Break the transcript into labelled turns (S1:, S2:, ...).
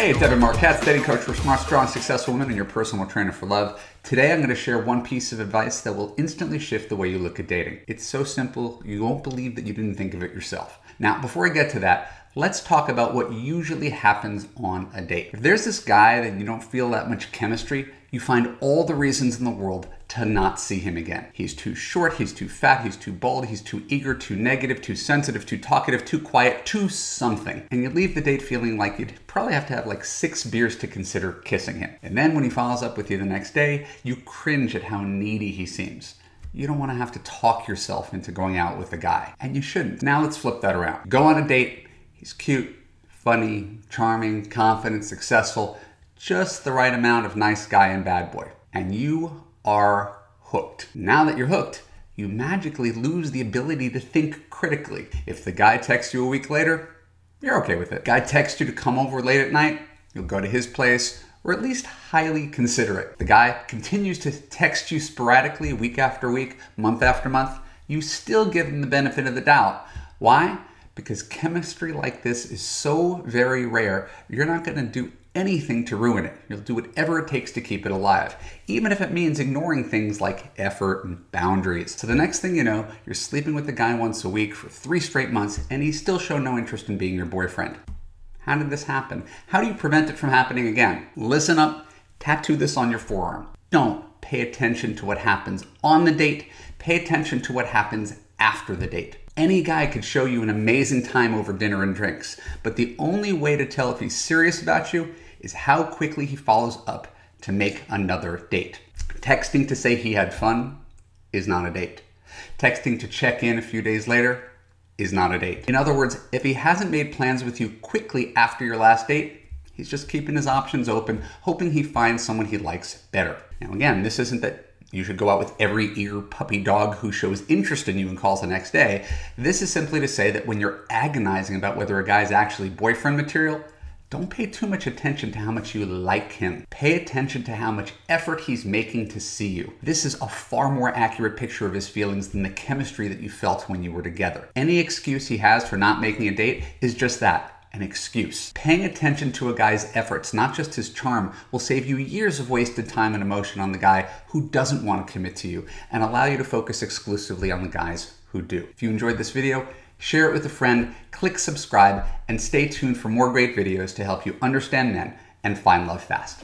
S1: Hey, it's Evan Marc Katz, dating coach for smart, strong, successful women and your personal trainer for love. Today I'm going to share one piece of advice that will instantly shift the way you look at dating. It's so simple, you won't believe that you didn't think of it yourself. Now, before I get to that, let's talk about what usually happens on a date. If there's this guy that you don't feel that much chemistry, you find all the reasons in the world to not see him again. He's too short, he's too fat, he's too bald, he's too eager, too negative, too sensitive, too talkative, too quiet, too something. And you leave the date feeling like you'd probably have to have like six beers to consider kissing him. And then when he follows up with you the next day, you cringe at how needy he seems. You don't want to have to talk yourself into going out with a guy, and you shouldn't. Now let's flip that around. Go on a date, he's cute, funny, charming, confident, successful, just the right amount of nice guy and bad boy. And you are hooked. Now that you're hooked, you magically lose the ability to think critically. If the guy texts you a week later, you're okay with it. Guy texts you to come over late at night, you'll go to his place, or at least highly consider it. The guy continues to text you sporadically week after week, month after month, you still give him the benefit of the doubt. Why? Because chemistry like this is so very rare, you're not to do anything to ruin it. You'll do whatever it takes to keep it alive, even if it means ignoring things like effort and boundaries. So the next thing you know, you're sleeping with the guy once a week for three straight months and he still showed no interest in being your boyfriend. How did this happen? How do you prevent it from happening again? Listen up, tattoo this on your forearm. Don't pay attention to what happens on the date, pay attention to what happens after the date. Any guy could show you an amazing time over dinner and drinks, but the only way to tell if he's serious about you is how quickly he follows up to make another date. Texting to say he had fun is not a date. Texting to check in a few days later is not a date. In other words, if he hasn't made plans with you quickly after your last date, he's just keeping his options open, hoping he finds someone he likes better. Now, again, this isn't that you should go out with every ear puppy dog who shows interest in you and calls the next day. This is simply to say that when you're agonizing about whether a guy's actually boyfriend material, don't pay too much attention to how much you like him. Pay attention to how much effort he's making to see you. This is a far more accurate picture of his feelings than the chemistry that you felt when you were together. Any excuse he has for not making a date is just that an excuse. Paying attention to a guy's efforts, not just his charm, will save you years of wasted time and emotion on the guy who doesn't want to commit to you and allow you to focus exclusively on the guys who do. If you enjoyed this video, share it with a friend, click subscribe, and stay tuned for more great videos to help you understand men and find love fast.